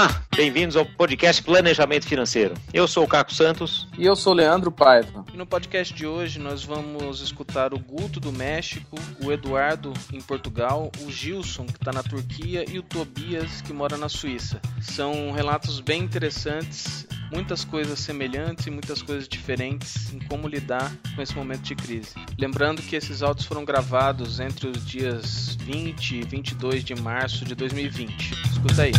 Olá, bem-vindos ao podcast Planejamento Financeiro. Eu sou o Caco Santos. E eu sou o Leandro Paiva. E no podcast de hoje nós vamos escutar o Guto do México, o Eduardo em Portugal, o Gilson que está na Turquia e o Tobias que mora na Suíça. São relatos bem interessantes, muitas coisas semelhantes e muitas coisas diferentes em como lidar com esse momento de crise. Lembrando que esses áudios foram gravados entre os dias 20 e 22 de março de 2020. Escuta aí.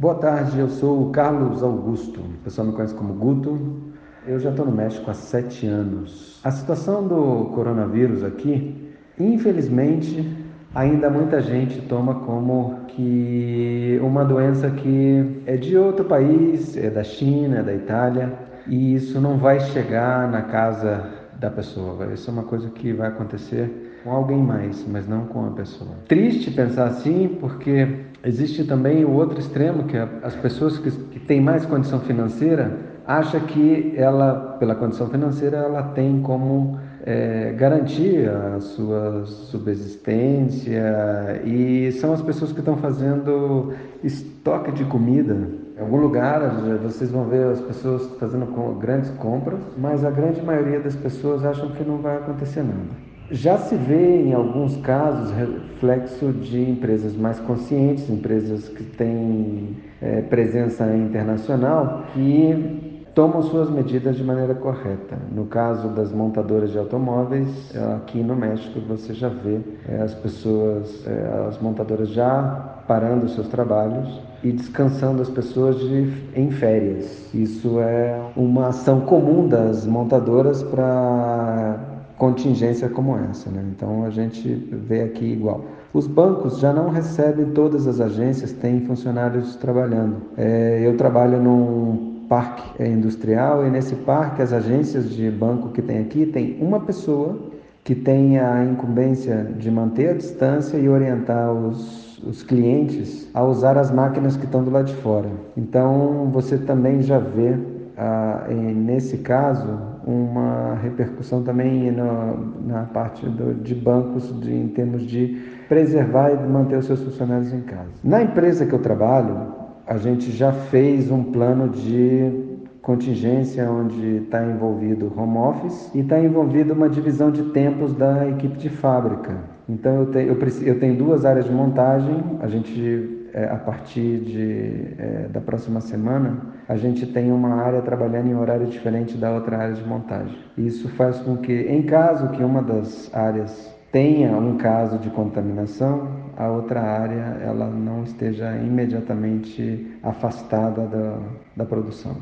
Boa tarde, eu sou o Carlos Augusto, o pessoal me conhece como Guto. Eu já estou no México há sete anos. A situação do coronavírus aqui, infelizmente, ainda muita gente toma como que uma doença que é de outro país, é da China, é da Itália, e isso não vai chegar na casa da pessoa. Isso é uma coisa que vai acontecer com alguém mais, mas não com a pessoa. Triste pensar assim, porque Existe também o outro extremo, que é as pessoas que, que têm mais condição financeira acham que ela, pela condição financeira, ela tem como é, garantir a sua subsistência e são as pessoas que estão fazendo estoque de comida. Em algum lugar vocês vão ver as pessoas fazendo grandes compras, mas a grande maioria das pessoas acham que não vai acontecer nada. Já se vê em alguns casos reflexo de empresas mais conscientes, empresas que têm é, presença internacional, que tomam suas medidas de maneira correta. No caso das montadoras de automóveis, aqui no México você já vê é, as pessoas, é, as montadoras já parando seus trabalhos e descansando as pessoas de, em férias. Isso é uma ação comum das montadoras para contingência como essa. Né? Então a gente vê aqui igual. Os bancos já não recebem, todas as agências têm funcionários trabalhando. É, eu trabalho num parque industrial e nesse parque as agências de banco que tem aqui tem uma pessoa que tem a incumbência de manter a distância e orientar os, os clientes a usar as máquinas que estão do lado de fora. Então você também já vê ah, nesse caso, uma repercussão também no, na parte do, de bancos de, em termos de preservar e manter os seus funcionários em casa. Na empresa que eu trabalho, a gente já fez um plano de contingência onde está envolvido home office e está envolvido uma divisão de tempos da equipe de fábrica. Então eu, te, eu, eu tenho duas áreas de montagem, a gente é, a partir de, é, da próxima semana, a gente tem uma área trabalhando em horário diferente da outra área de montagem. Isso faz com que, em caso que uma das áreas tenha um caso de contaminação, a outra área ela não esteja imediatamente afastada da, da produção.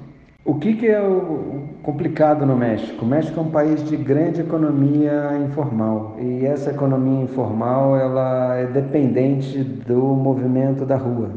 O que, que é o complicado no México? O México é um país de grande economia informal e essa economia informal ela é dependente do movimento da rua,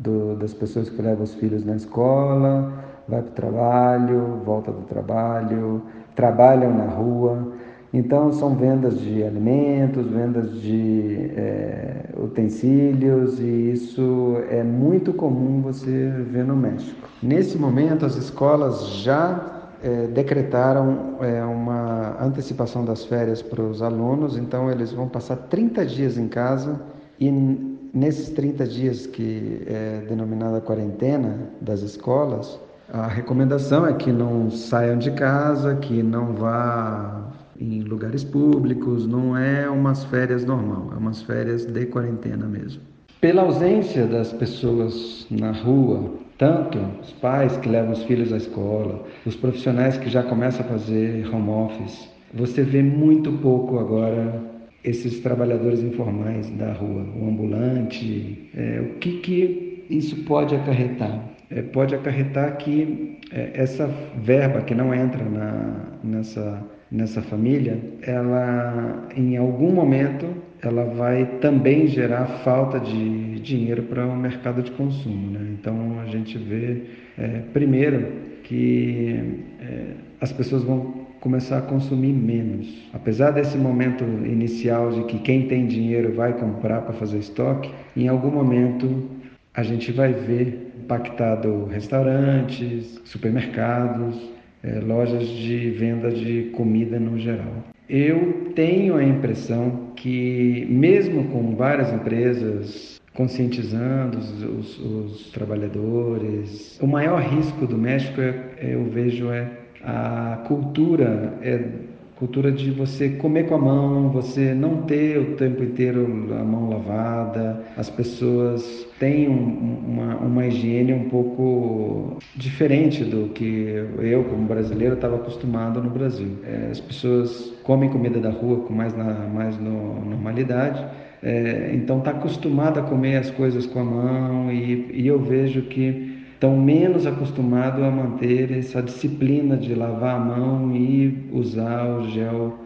do, das pessoas que levam os filhos na escola, vai para o trabalho, volta do trabalho, trabalham na rua. Então, são vendas de alimentos, vendas de é, utensílios, e isso é muito comum você ver no México. Nesse momento, as escolas já é, decretaram é, uma antecipação das férias para os alunos, então eles vão passar 30 dias em casa e nesses 30 dias que é denominada quarentena das escolas, a recomendação é que não saiam de casa, que não vá em lugares públicos, não é umas férias normal, é umas férias de quarentena mesmo. Pela ausência das pessoas na rua, tanto os pais que levam os filhos à escola, os profissionais que já começam a fazer home office, você vê muito pouco agora esses trabalhadores informais da rua, o ambulante. É, o que, que isso pode acarretar? É, pode acarretar que é, essa verba que não entra na, nessa nessa família, ela em algum momento ela vai também gerar falta de dinheiro para o mercado de consumo. Né? Então a gente vê é, primeiro que é, as pessoas vão começar a consumir menos. Apesar desse momento inicial de que quem tem dinheiro vai comprar para fazer estoque, em algum momento a gente vai ver impactado restaurantes, supermercados, é, lojas de venda de comida no geral. Eu tenho a impressão que, mesmo com várias empresas conscientizando os, os, os trabalhadores, o maior risco do México, é, eu vejo, é a cultura é cultura de você comer com a mão, você não ter o tempo inteiro a mão lavada. As pessoas têm um, uma, uma higiene um pouco diferente do que eu, como brasileiro, estava acostumado no Brasil. É, as pessoas comem comida da rua com mais, na, mais no, normalidade. É, então está acostumado a comer as coisas com a mão e, e eu vejo que estão menos acostumados a manter essa disciplina de lavar a mão e usar o gel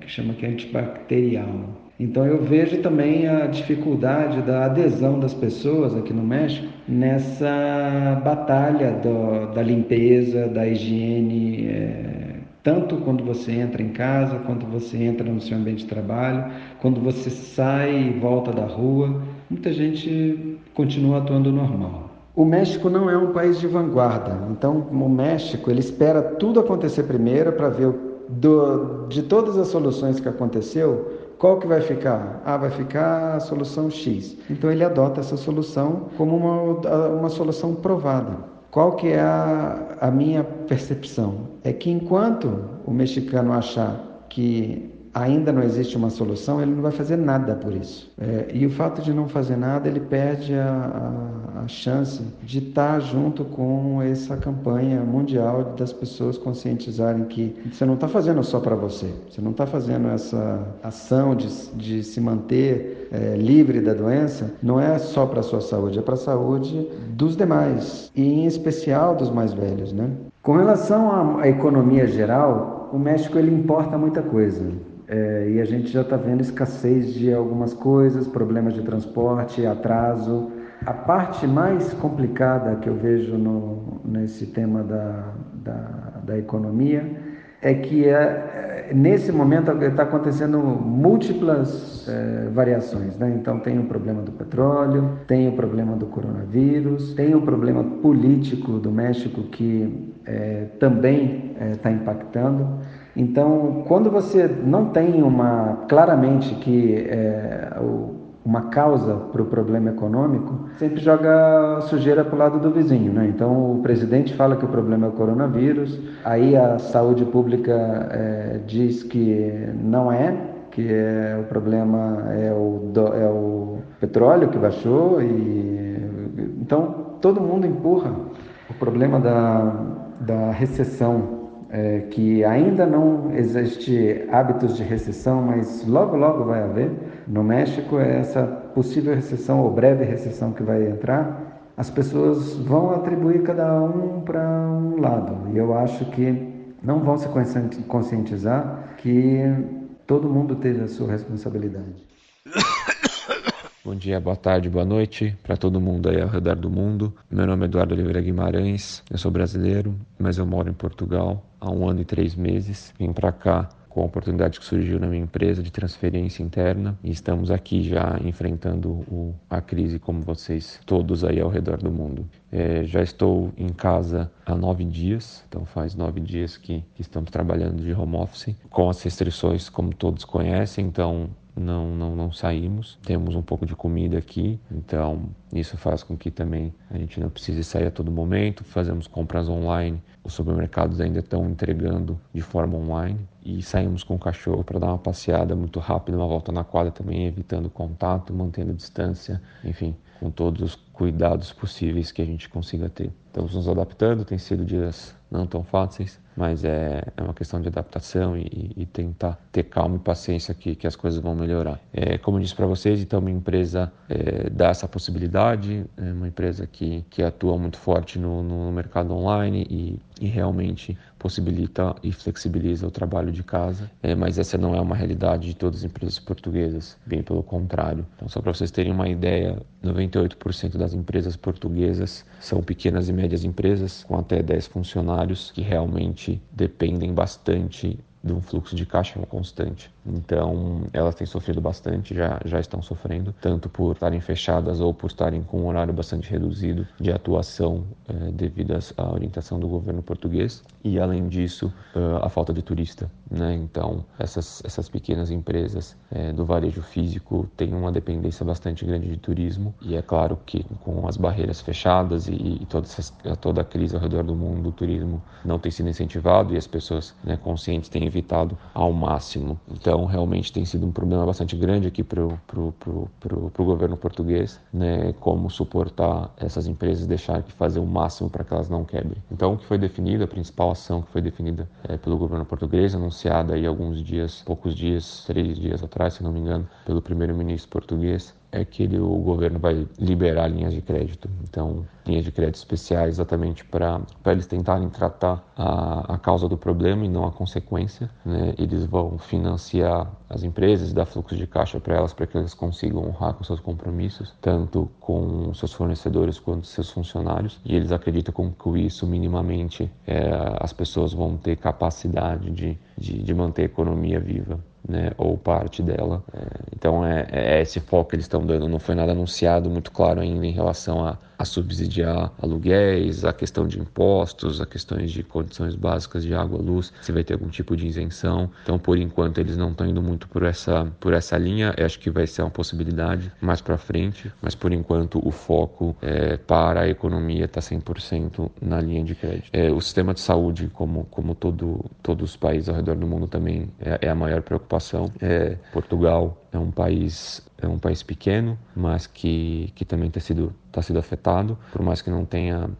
que chama que antibacterial. Então eu vejo também a dificuldade da adesão das pessoas aqui no México nessa batalha do, da limpeza, da higiene, é, tanto quando você entra em casa, quando você entra no seu ambiente de trabalho, quando você sai e volta da rua, muita gente continua atuando normal. O México não é um país de vanguarda, então o México ele espera tudo acontecer primeiro para ver do, de todas as soluções que aconteceu, qual que vai ficar? Ah, vai ficar a solução X. Então ele adota essa solução como uma, uma solução provada. Qual que é a, a minha percepção? É que enquanto o mexicano achar que ainda não existe uma solução, ele não vai fazer nada por isso. É, e o fato de não fazer nada, ele perde a, a, a, chance de estar junto com essa campanha mundial das pessoas conscientizarem que você não está fazendo só para você, você não está fazendo essa ação de, de se manter é, livre da doença, não é só para a sua saúde, é para a saúde dos demais, e em especial dos mais velhos. Né? Com relação à economia geral, o México ele importa muita coisa. É, e a gente já está vendo escassez de algumas coisas, problemas de transporte, atraso. A parte mais complicada que eu vejo no, nesse tema da, da, da economia é que é, é nesse momento está acontecendo múltiplas é, variações. Né? Então, tem o problema do petróleo, tem o problema do coronavírus, tem o problema político do México que é, também está impactando. Então, quando você não tem uma claramente que é, uma causa para o problema econômico, sempre joga sujeira para o lado do vizinho, né? Então, o presidente fala que o problema é o coronavírus, aí a saúde pública é, diz que não é, que é, o problema é o, é o petróleo que baixou e então todo mundo empurra o problema da, da recessão é, que ainda não existe hábitos de recessão, mas logo, logo vai haver. No México, é essa possível recessão ou breve recessão que vai entrar, as pessoas vão atribuir cada um para um lado. E eu acho que não vão se conscientizar que todo mundo teve a sua responsabilidade. Bom dia, boa tarde, boa noite para todo mundo aí ao redor do mundo. Meu nome é Eduardo Oliveira Guimarães, eu sou brasileiro, mas eu moro em Portugal há um ano e três meses. Vim para cá com a oportunidade que surgiu na minha empresa de transferência interna e estamos aqui já enfrentando o, a crise como vocês todos aí ao redor do mundo. É, já estou em casa há nove dias, então faz nove dias que, que estamos trabalhando de home office com as restrições como todos conhecem, então não, não, não saímos. Temos um pouco de comida aqui, então isso faz com que também a gente não precise sair a todo momento. Fazemos compras online, os supermercados ainda estão entregando de forma online e saímos com o cachorro para dar uma passeada muito rápida, uma volta na quadra também, evitando contato, mantendo distância, enfim, com todos os cuidados possíveis que a gente consiga ter. Estamos nos adaptando, tem sido dias não tão fáceis, mas é, é uma questão de adaptação e, e tentar ter calma e paciência que, que as coisas vão melhorar. É, como eu disse para vocês, então, uma empresa é, dá essa possibilidade, é uma empresa que, que atua muito forte no, no mercado online e, e realmente possibilita e flexibiliza o trabalho de casa, é, mas essa não é uma realidade de todas as empresas portuguesas, bem pelo contrário. Então, só para vocês terem uma ideia, 98% das empresas portuguesas são pequenas e médias empresas com até 10 funcionários que realmente dependem bastante de um fluxo de caixa constante. Então, elas têm sofrido bastante, já, já estão sofrendo, tanto por estarem fechadas ou por estarem com um horário bastante reduzido de atuação eh, devido à orientação do governo português. E, além disso, eh, a falta de turista. Né? Então, essas, essas pequenas empresas eh, do varejo físico têm uma dependência bastante grande de turismo. E é claro que, com as barreiras fechadas e, e toda, essa, toda a crise ao redor do mundo, o turismo não tem sido incentivado e as pessoas né, conscientes têm evitado ao máximo. Então, realmente tem sido um problema bastante grande aqui para o governo português, né, como suportar essas empresas, deixar que fazer o máximo para que elas não quebrem. Então, o que foi definido, a principal ação que foi definida é, pelo governo português, anunciada aí alguns dias, poucos dias, três dias atrás, se não me engano, pelo primeiro-ministro português, é que ele, o governo vai liberar linhas de crédito. Então, linhas de crédito especiais exatamente para eles tentarem tratar a, a causa do problema e não a consequência. Né? Eles vão financiar as empresas dar fluxo de caixa para elas para que elas consigam honrar com seus compromissos, tanto com seus fornecedores quanto seus funcionários. E eles acreditam que com isso, minimamente, é, as pessoas vão ter capacidade de, de, de manter a economia viva né, ou parte dela. É, então é, é, esse foco que eles estão dando. Não foi nada anunciado muito claro ainda em relação a, a subsidiar aluguéis, a questão de impostos, a questões de condições básicas de água, luz, se vai ter algum tipo de isenção. Então, por enquanto, eles não estão indo muito por essa, por essa linha. Eu acho que vai ser uma possibilidade mais para frente, mas por enquanto o foco é, para a economia está 100% na linha de crédito. É, o sistema de saúde, como, como todo, todos os países ao redor do mundo também, é, é a maior preocupação. É, Portugal é um país é um país pequeno, mas que, que também tem sido está sido afetado, por mais que não tenha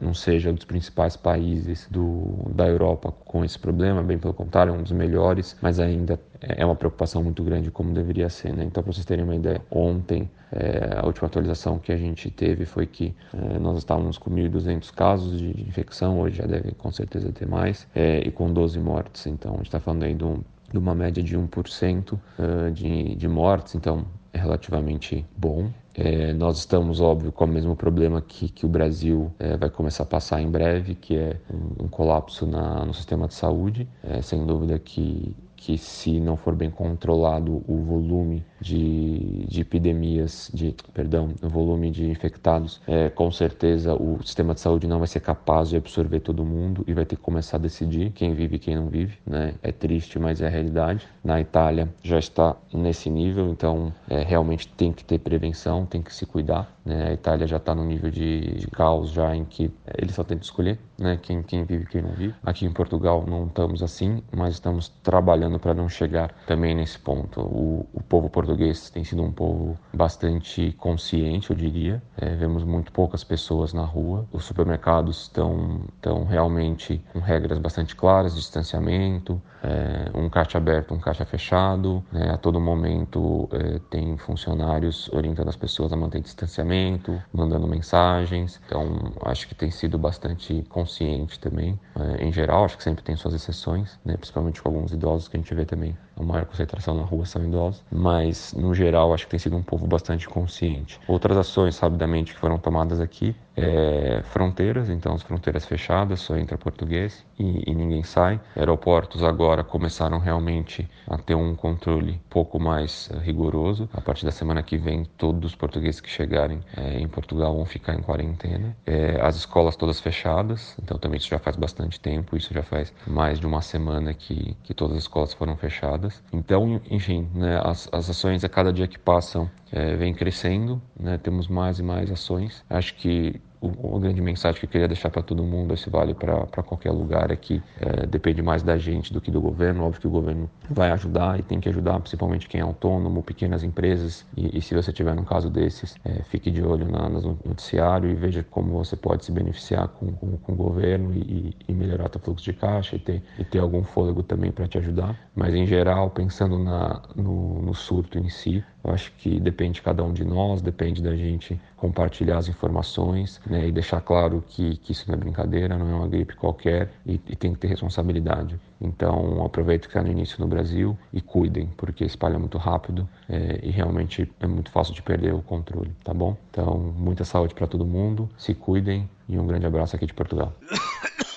não seja um dos principais países do, da Europa com esse problema, bem pelo contrário, é um dos melhores, mas ainda é uma preocupação muito grande como deveria ser. Né? Então, para vocês terem uma ideia, ontem é, a última atualização que a gente teve foi que é, nós estávamos com 1.200 casos de, infecção, hoje já deve com certeza ter mais, é, e com 12 mortes. Então, a gente está falando aí de, um, de, uma média de 1% uh, de, de mortes, então é relativamente bom. É, nós estamos, óbvio, com o mesmo problema que, que o Brasil é, vai começar a passar em breve, que é um, um colapso na, no sistema de saúde. É, sem dúvida que que se não for bem controlado o volume de, de epidemias, de perdão, o volume de infectados, é, com certeza o sistema de saúde não vai ser capaz de absorver todo mundo e vai ter que começar a decidir quem vive e quem não vive, né? É triste, mas é a realidade. Na Itália já está nesse nível, então é, realmente tem que ter prevenção, tem que se cuidar. Né? A Itália já está no nível de, de, caos já em que eles só tentam escolher, né? Quem, quem vive e quem não vive. Aqui em Portugal não estamos assim, mas estamos trabalhando para não chegar também nesse ponto. O, o povo português tem sido um povo bastante consciente, eu diria. É, vemos muito poucas pessoas na rua. Os supermercados estão, estão realmente com regras bastante claras distanciamento, é, um caixa aberto, um caixa fechado. Né? A todo momento é, tem funcionários orientando as pessoas a manter distanciamento, mandando mensagens. Então, acho que tem sido bastante consciente também. É, em geral, acho que sempre tem suas exceções, né? principalmente com alguns idosos que a gente vê também. A maior concentração na rua são idosos, mas no geral, acho que tem sido um povo bastante consciente. Outras ações, rapidamente, que foram tomadas aqui é, fronteiras, então as fronteiras fechadas, só entra português e, e, ninguém sai. Aeroportos agora começaram realmente a ter um controle pouco mais uh, rigoroso. A partir da semana que vem, todos os portugueses que chegarem é, em Portugal vão ficar em quarentena. É, as escolas todas fechadas, então também isso já faz bastante tempo, isso já faz mais de uma semana que, que todas as escolas foram fechadas. Então, enfim, né, as, as ações a cada dia que passam é, vem crescendo, né? temos mais e mais ações. Acho que uma grande mensagem que eu queria deixar para todo mundo, esse vale para qualquer lugar, é que é, depende mais da gente do que do governo. Óbvio que o governo vai ajudar e tem que ajudar, principalmente quem é autônomo, pequenas empresas. E, e se você tiver um caso desses, é, fique de olho na, no noticiário e veja como você pode se beneficiar com, com, com o governo e, e melhorar seu fluxo de caixa e ter, e ter algum fôlego também para te ajudar. Mas em geral, pensando na, no, no surto em si, eu acho que depende de cada um de nós, depende da gente compartilhar as informações né, e deixar claro que, que isso não é brincadeira, não é uma gripe qualquer e, e tem que ter responsabilidade. Então, aproveite que está no início no Brasil e cuidem, porque espalha muito rápido é, e realmente é muito fácil de perder o controle, tá bom? Então, muita saúde para todo mundo, se cuidem e um grande abraço aqui de Portugal.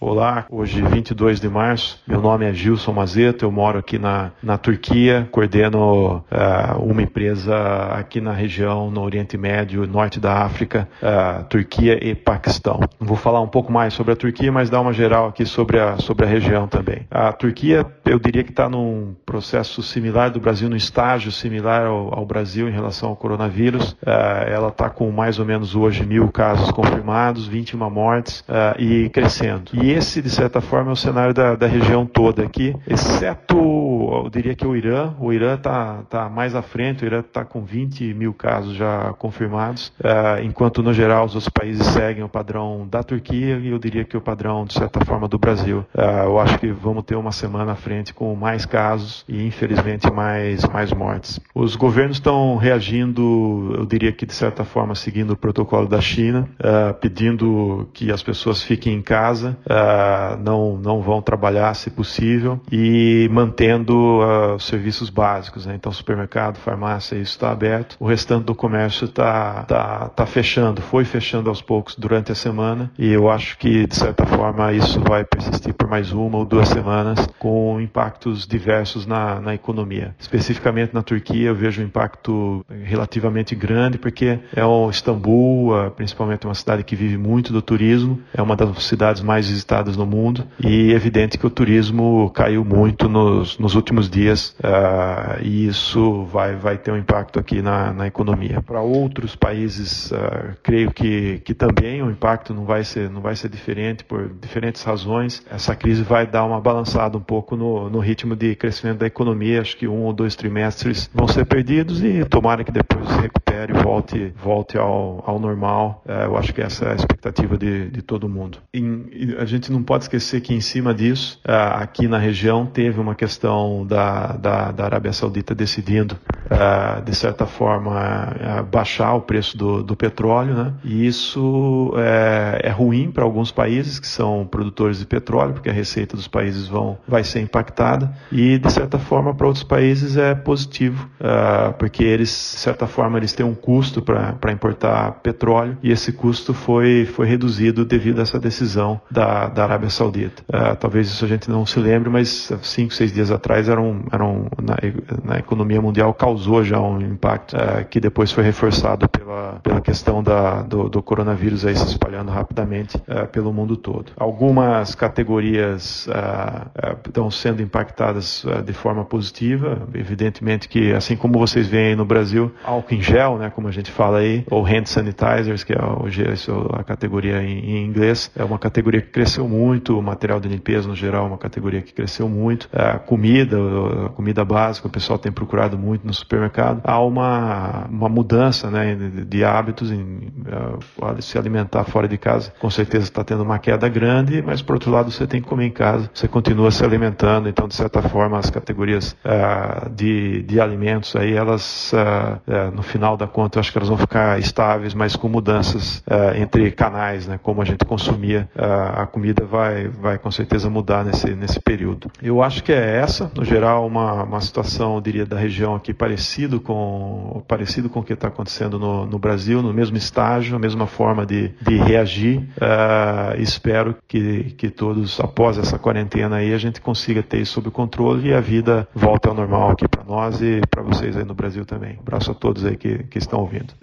Olá, hoje 22 de março. Meu nome é Gilson Mazeto, eu moro aqui na, na Turquia, coordeno uh, uma empresa aqui na região, no Oriente Médio, norte da África, uh, Turquia e Paquistão. Vou falar um pouco mais sobre a Turquia, mas dar uma geral aqui sobre a, sobre a região também. A Turquia, eu diria que está num processo similar do Brasil, num estágio similar ao, ao Brasil em relação ao coronavírus. Uh, ela está com mais ou menos hoje mil casos confirmados, 21 mortes e crescendo. E esse, de certa forma, é o cenário da, da região toda aqui, exceto, eu diria que o Irã. O Irã está tá mais à frente, o Irã está com 20 mil casos já confirmados, uh, enquanto, no geral, os outros países seguem o padrão da Turquia e eu diria que o padrão, de certa forma, do Brasil. Uh, eu acho que vamos ter uma semana à frente com mais casos e, infelizmente, mais, mais mortes. Os governos estão reagindo, eu diria que, de certa forma, seguindo o protocolo da China, uh, pedindo que as pessoas fiquem em casa, uh, não, não vão trabalhar se possível e mantendo uh, os serviços básicos. Né? Então, supermercado, farmácia, isso está aberto. O restante do comércio está tá, tá fechando, foi fechando aos poucos durante a semana e eu acho que, de certa forma, isso vai persistir por mais uma ou duas semanas com impactos diversos na, na economia. Especificamente na Turquia, eu vejo um impacto relativamente grande porque é o Istambul, uh, principalmente uma cidade que vive muito do turismo, é uma das cidades mais visitadas no mundo e é evidente que o turismo caiu muito nos, nos últimos dias uh, e isso vai, vai ter um impacto aqui na, na economia. Para outros países, uh, creio que, que também o impacto não vai, ser, não vai ser diferente por diferentes razões. Essa crise vai dar uma balançada um pouco no, no ritmo de crescimento da economia. Acho que um ou dois trimestres vão ser perdidos e tomara que depois se recupere e volte, volte ao, ao normal. Uh, eu acho que essa é a expectativa de, de todo mundo. Em, a gente não pode esquecer que em cima disso, aqui na região, teve uma questão da, da, da Arábia Saudita decidindo, de certa forma, baixar o preço do, do petróleo, né? E isso é, é ruim para alguns países que são produtores de petróleo, porque a receita dos países vão, vai ser impactada, e de certa forma para outros países é positivo, porque eles, de certa forma, eles têm um custo para importar petróleo, e esse custo foi, foi reduzido devido a essa decisão da, da Arábia Saudita. Uh, talvez isso a gente não se lembre, mas cinco, seis dias atrás eram, eram na, na economia mundial causou já um impacto uh, que depois foi reforçado pela, pela questão da, do, do coronavírus aí se espalhando rapidamente uh, pelo mundo todo. Algumas categorias estão sendo impactadas de forma positiva, evidentemente que assim como vocês veem no Brasil, álcool em gel, né, como a gente fala aí, ou hand sanitizers, que é hoje a categoria em, em inglês, é uma categoria que cresceu muito, o material de limpeza no geral é uma categoria que cresceu muito, a comida, a comida básica, o pessoal tem procurado muito no supermercado. Há uma, uma mudança né, de, de hábitos em uh, se alimentar fora de casa. Com certeza está tendo uma queda grande, mas por outro lado você tem que comer em casa, você continua se alimentando, então de certa forma as categorias uh, de, de alimentos aí, elas uh, no final da conta eu acho que elas vão ficar estáveis, mas com mudanças entre canais, né, como a gente consumia a comida vai, vai com certeza mudar nesse, nesse período. Eu acho que é essa, no geral, uma, uma situação, eu diria, da região aqui parecido com, parecido com o que está acontecendo no, no Brasil, no mesmo estágio, a mesma forma de, de reagir. Uh, espero que, que todos, após essa quarentena aí, a gente consiga ter isso sob controle e a vida volte ao normal aqui para nós e para vocês aí no Brasil também. Um abraço a todos aí que, que estão ouvindo.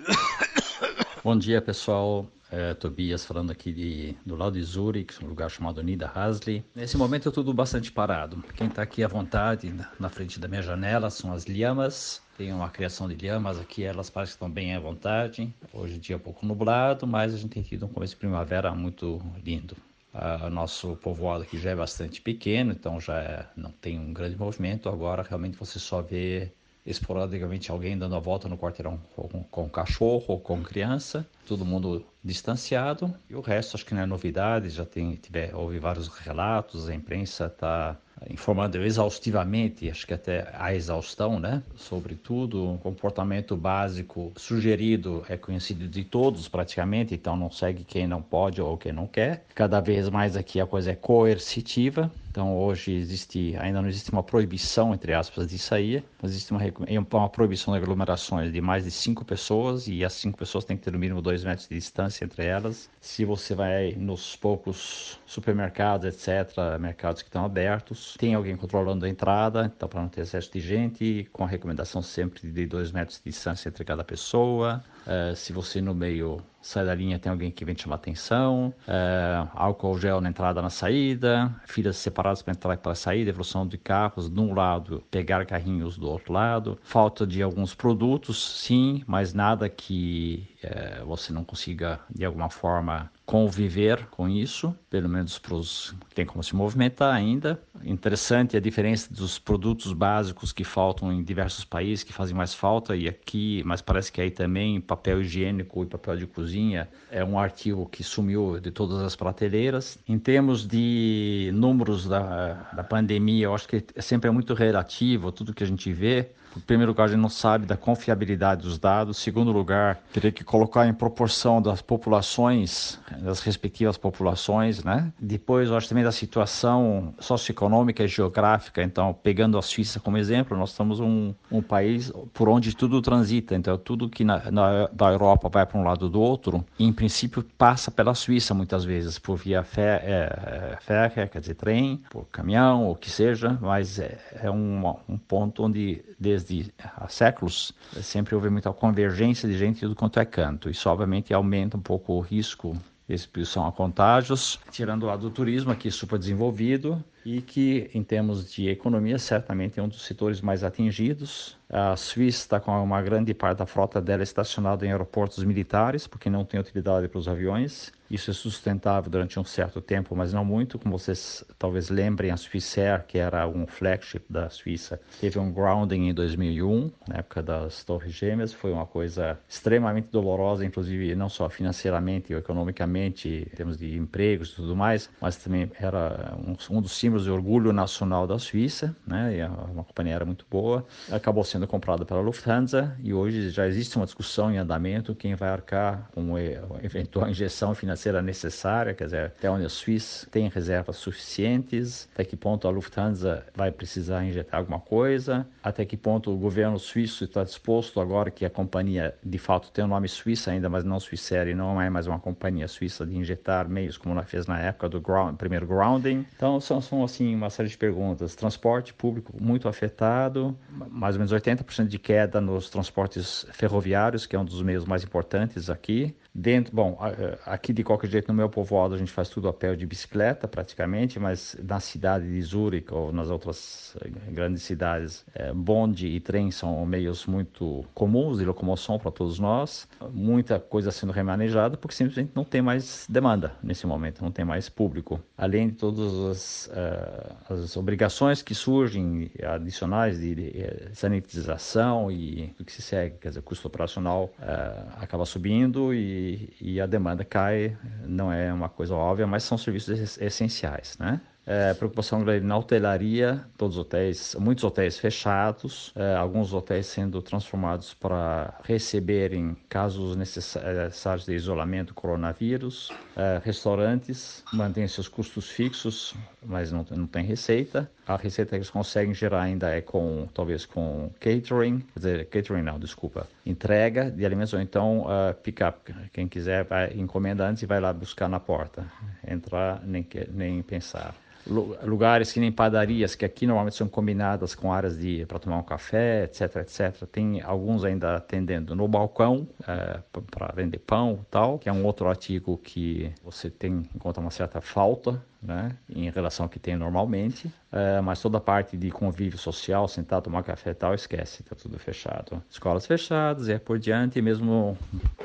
Bom dia, pessoal é, Tobias falando aqui de, do lado de Zurich, um lugar chamado Nida Hasley. Nesse momento é tudo bastante parado. Quem está aqui à vontade, na frente da minha janela, são as lhamas. Tem uma criação de lhamas aqui, elas parecem que estão bem à vontade. Hoje o dia é um pouco nublado, mas a gente tem tido um começo de primavera muito lindo. O nosso povoado aqui já é bastante pequeno, então já é, não tem um grande movimento. Agora realmente você só vê esporadicamente alguém dando a volta no quarteirão com, com cachorro ou com criança, todo mundo distanciado. E o resto acho que não é novidade, já tem, tiver, houve vários relatos, a imprensa está informando exaustivamente, acho que até a exaustão, né? Sobre tudo, o comportamento básico sugerido é conhecido de todos praticamente, então não segue quem não pode ou quem não quer. Cada vez mais aqui a coisa é coercitiva, então hoje existe, ainda não existe uma proibição, entre aspas, de sair, mas existe uma, uma proibição de aglomerações de mais de cinco pessoas e as cinco pessoas têm que ter no mínimo dois metros de distância entre elas. Se você vai nos poucos supermercados, etc., mercados que estão abertos, tem alguém controlando a entrada, então para não ter excesso de gente, com a recomendação sempre de dois metros de distância entre cada pessoa. Uh, se você no meio sai da linha, tem alguém que vem te chamar atenção, uh, álcool gel na entrada na saída, filas separadas para entrar e para sair, evolução de carros de um lado, pegar carrinhos do outro lado, falta de alguns produtos, sim, mas nada que uh, você não consiga de alguma forma conviver com isso, pelo menos para os que tem como se movimentar ainda. Interessante a diferença dos produtos básicos que faltam em diversos países, que fazem mais falta, e aqui, mas parece que aí também papel higiênico e papel de cozinha é um artigo que sumiu de todas as prateleiras. Em termos de números da, da pandemia, eu acho que sempre é muito relativo tudo que a gente vê. Em primeiro lugar, a gente não sabe da confiabilidade dos dados. Em segundo lugar, teria que colocar em proporção das populações, das respectivas populações, né? Depois, eu acho também da situação socioeconômica e geográfica. Então, pegando a Suíça como exemplo, nós estamos um, um país por onde tudo transita. Então, tudo que na, na da Europa vai para um lado do outro, em princípio, passa pela Suíça muitas vezes, por via fé, é, é, férrea, quer dizer, trem, por caminhão, ou o que seja, mas é, é um, um ponto onde, desde desde há séculos, sempre houve muita convergência de gente do quanto é canto. Isso, obviamente, aumenta um pouco o risco de exposição a contágios, tirando o lado do turismo, aqui super desenvolvido, e que, em termos de economia, certamente é um dos setores mais atingidos. A Suíça está com uma grande parte da frota dela estacionada em aeroportos militares, porque não tem utilidade para os aviões. Isso é sustentável durante um certo tempo, mas não muito. Como vocês talvez lembrem, a Swissair, que era um flagship da Suíça, teve um grounding em 2001, na época das Torres Gêmeas. Foi uma coisa extremamente dolorosa, inclusive não só financeiramente economicamente, em termos de empregos e tudo mais, mas também era um, um dos símbolos de orgulho nacional da Suíça, né? E é uma companhia era muito boa. Acabou sendo comprada pela Lufthansa e hoje já existe uma discussão em andamento quem vai arcar com uma eventual injeção financeira necessária, quer dizer, até onde a Suíça tem reservas suficientes, até que ponto a Lufthansa vai precisar injetar alguma coisa, até que ponto o governo suíço está disposto agora que a companhia de fato tem o nome Suíça ainda, mas não Suíça e não é mais uma companhia suíça de injetar meios como ela fez na época do ground, primeiro grounding. Então são, são assim uma série de perguntas. Transporte público muito afetado, mais ou menos 80% de queda nos transportes ferroviários, que é um dos meios mais importantes aqui. Dentro, bom, aqui de qualquer jeito no meu povoado a gente faz tudo a pé de bicicleta praticamente, mas na cidade de Zurich ou nas outras eh, grandes cidades, é, bonde e trem são meios muito comuns de locomoção para todos nós. Muita coisa sendo remanejada porque simplesmente não tem mais demanda nesse momento, não tem mais público. Além de todas as, uh, as obrigações que surgem adicionais de, de, de sanitização e do que se segue, quer dizer, custo operacional uh, acaba subindo e e, a demanda cai, não é uma coisa óbvia, mas são serviços essenciais, né? É, preocupação grande na hotelaria, todos os hotéis, muitos hotéis fechados, é, alguns hotéis sendo transformados para receberem casos necessários de isolamento coronavírus, é, restaurantes mantêm seus custos fixos, mas não, não tem receita. A receita que eles conseguem gerar ainda é com, talvez com catering, quer dizer, catering não, desculpa, entrega de alimentos, ou então uh, pick-up. Quem quiser vai, encomenda antes e vai lá buscar na porta. Entrar, nem, nem pensar lugares que nem padarias, que aqui normalmente são combinadas com áreas de para tomar um café, etc, etc. Tem alguns ainda atendendo no balcão é, para vender pão tal, que é um outro artigo que você tem encontra uma certa falta né, em relação ao que tem normalmente, é, mas toda a parte de convívio social, sentar, tomar café e tal, esquece, está tudo fechado. Escolas fechadas e é por diante, mesmo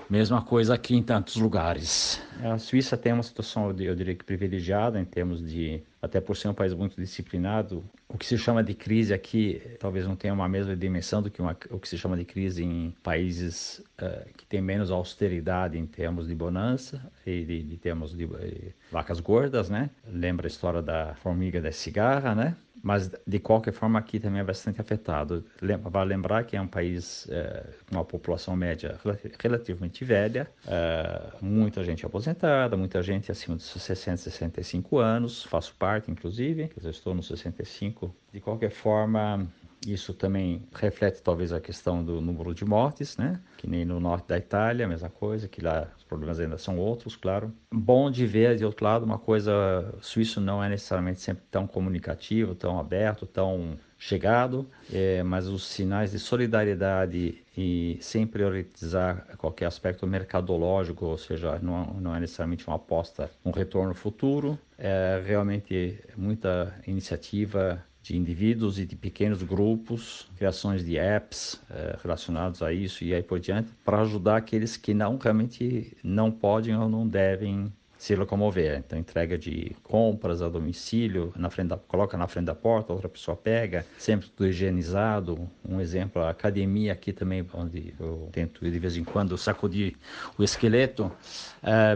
mesma coisa aqui em tantos lugares. A Suíça tem uma situação, eu diria que privilegiada em termos de, até por ser um país muito disciplinado, o que se chama de crise aqui talvez não tenha uma mesma dimensão do que uma, o que se chama de crise em países uh, que têm menos austeridade em termos de bonança e de, de termos de, de eh, vacas gordas, né? Lembra a história da formiga da cigarra, né? Mas, de qualquer forma, aqui também é bastante afetado. Vale lembrar que é um país é, com uma população média relativamente velha, é, muita gente aposentada, muita gente acima dos 60, 65 anos, faço parte, inclusive, eu estou nos 65. De qualquer forma, Isso também reflete talvez a questão do número de mortes, né? Que nem no norte da Itália, a mesma coisa, que lá os problemas ainda são outros, claro. Bom de ver, de outro lado, uma coisa, o suíço não é necessariamente sempre tão comunicativo, tão aberto, tão chegado, é, mas os sinais de solidariedade e sem priorizar qualquer aspecto mercadológico, ou seja, não, não é necessariamente uma aposta, um retorno futuro, é realmente muita iniciativa de indivíduos e de pequenos grupos, criações de apps é, relacionados a isso e aí por diante, para ajudar aqueles que não realmente não podem ou não devem se locomover. Então, entrega de compras a domicílio, na frente da, coloca na frente da porta, outra pessoa pega, sempre tudo higienizado. Um exemplo, a academia aqui também, onde eu tento de vez em quando sacudir o esqueleto,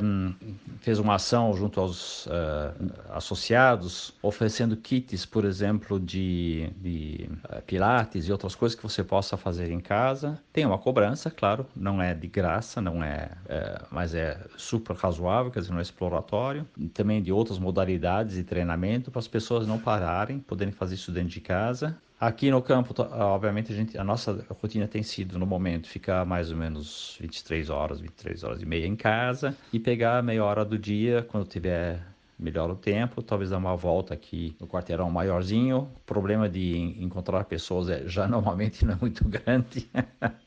um, fez uma ação junto aos uh, associados, oferecendo kits, por exemplo, de, de uh, pilates e outras coisas que você possa fazer em casa. Tem uma cobrança, claro, não é de graça, não é, é mas é super razoável, quer dizer, não é exploratório, também de outras modalidades de treinamento para as pessoas não pararem, poderem fazer isso dentro de casa. Aqui no campo, obviamente, a, gente, a nossa rotina tem sido, no momento, ficar mais ou menos 23 horas, 23 horas e meia em casa e pegar meia hora do dia quando tiver melhor o tempo, talvez dar uma volta aqui no quarteirão maiorzinho. O problema de encontrar pessoas é, já normalmente não é muito grande,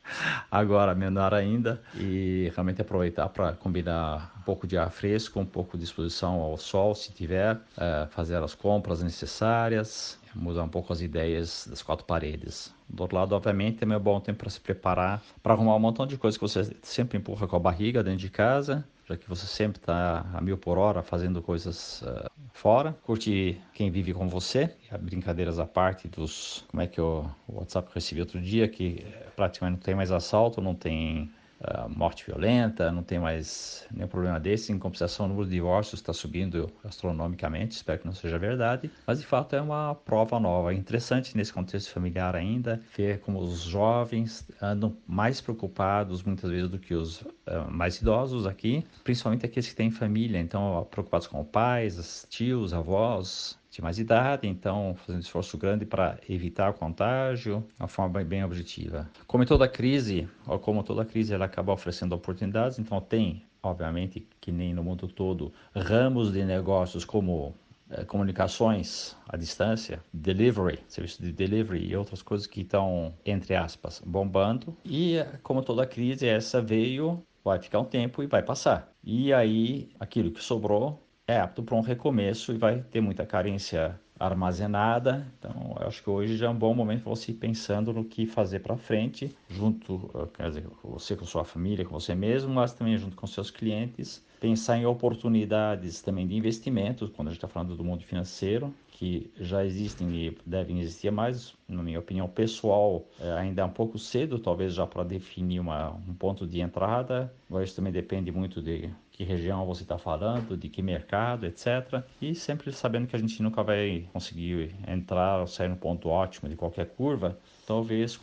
agora menor ainda, e realmente aproveitar para combinar um pouco de ar fresco, um pouco de exposição ao sol, se tiver, é, fazer as compras necessárias, mudar um pouco as ideias das quatro paredes. Do outro lado, obviamente, também é bom tempo para se preparar, para arrumar um montão de coisas que você sempre empurra com a barriga dentro de casa, já que você sempre está a mil por hora fazendo coisas uh, fora. Curte quem vive com você, brincadeiras à parte dos. Como é que eu, o WhatsApp recebi outro dia, que eh, praticamente não tem mais assalto, não tem uh, morte violenta, não tem mais nenhum problema desse. Em compensação, o número de divórcios está subindo astronomicamente, espero que não seja verdade. Mas de fato é uma prova nova. É interessante nesse contexto familiar ainda ver como os jovens andam mais preocupados muitas vezes do que os uh, mais idosos aqui, principalmente aqueles que têm família, então preocupados com pais, tios, avós, de mais idade, então fazendo esforço grande para evitar o contágio, de uma forma bem objetiva. Como toda crise, ou como toda crise, ela acaba oferecendo oportunidades, então tem, obviamente, que nem no mundo todo, ramos de negócios como eh, comunicações à distância, delivery, serviço de delivery e outras coisas que estão, entre aspas, bombando. E como toda crise, essa veio, vai ficar um tempo e vai passar. E aí, aquilo que sobrou é apto para um recomeço e vai ter muita carência armazenada. Então, acho que hoje já é um bom momento para você ir pensando no que fazer para frente, junto, eh, quer dizer, você com sua família, com você mesmo, mas também junto com seus clientes. Pensar em oportunidades também de investimento, quando a gente está falando do mundo financeiro, que já existem e devem existir mais, na minha opinião pessoal, é, ainda é um pouco cedo, talvez já para definir uma, um ponto de entrada. Mas também depende muito de que região você está falando, de que mercado, etc. E sempre sabendo que a gente nunca vai conseguir entrar ou sair no ponto ótimo de qualquer curva, talvez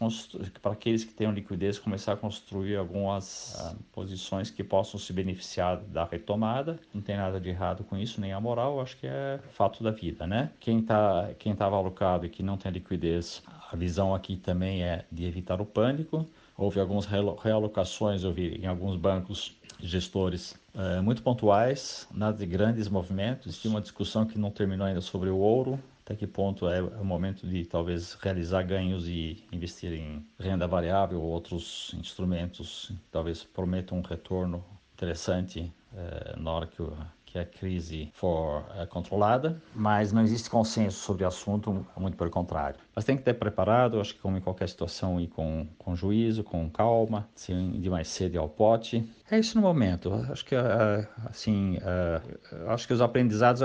para aqueles que tenham liquidez começar a construir algumas uh, posições que possam se beneficiar da retomada. Não tem nada de errado com isso, nem a moral, acho que é fato da vida, né? Quem está quem estava alocado e que não tem liquidez, a visão aqui também é de evitar o pânico. Houve algumas realocações, eu vi em alguns bancos gestores é, muito pontuais, nada de grandes movimentos. Tinha uma discussão que não terminou ainda sobre o ouro, até que ponto é o momento de talvez realizar ganhos e investir em renda variável ou outros instrumentos que talvez prometam um retorno interessante é, na hora que o que a crise for é, controlada, mas não existe consenso sobre o assunto, muito pelo contrário. Mas tem que ter preparado, acho que como em qualquer situação, ir com, com juízo, com calma, sem de mais cedo ao pote. É isso no momento. Acho que, é, assim, é, acho que os aprendizados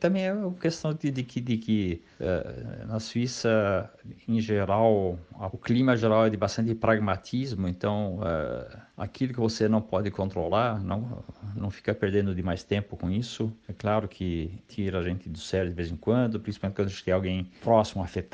também é uma questão de, de que, de que na Suíça, em geral, o clima geral é de bastante pragmatismo, então aquilo que você não pode controlar, não, não fica perdendo de mais tempo com isso. É claro que tira a gente do sério de vez em quando, principalmente quando a gente tem alguém próximo afetado,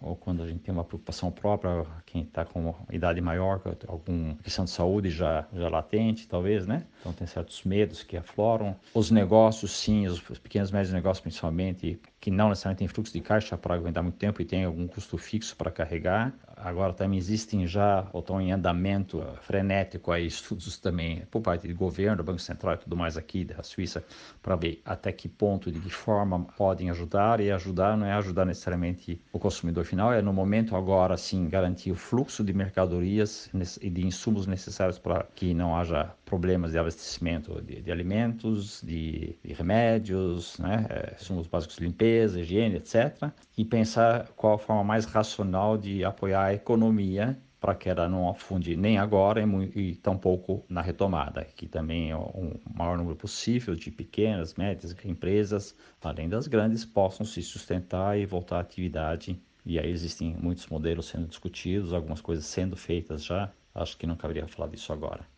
ou quando a gente tem uma preocupação própria, quem está com idade maior, alguma questão de saúde já, já latente, talvez, né? Então tem certos medos que afloram. Os negócios, sim, os pequenos e médios negócios principalmente, que não necessariamente tem fluxo de caixa para aguentar muito tempo e tem algum custo fixo para carregar. Agora também existem já, ou estão em andamento frenético aí estudos também por parte do governo, do Banco Central e tudo mais aqui da Suíça, para ver até que ponto, de que forma podem ajudar. E ajudar não é ajudar necessariamente o consumidor final, é no momento agora sim garantir o fluxo de mercadorias e de insumos necessários para que não haja problemas de abastecimento de, de alimentos, de, de, remédios, né, é, insumos básicos de limpeza, higiene, etc. E pensar qual a forma mais racional de apoiar a economia para que ela não afunde nem agora e, e tampouco na retomada, que também é o maior número possível de pequenas, médias empresas, além das grandes, possam se sustentar e voltar à atividade. E aí existem muitos modelos sendo discutidos, algumas coisas sendo feitas já. Acho que não caberia falar disso agora.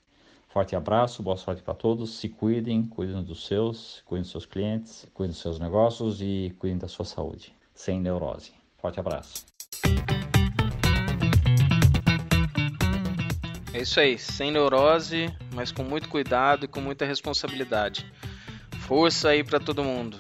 Forte abraço, boa sorte para todos. Se cuidem, cuidem dos seus, cuidem dos seus clientes, cuidem dos seus negócios e cuidem da sua saúde, sem neurose. Forte abraço. É isso aí, sem neurose, mas com muito cuidado e com muita responsabilidade. Força aí para todo mundo.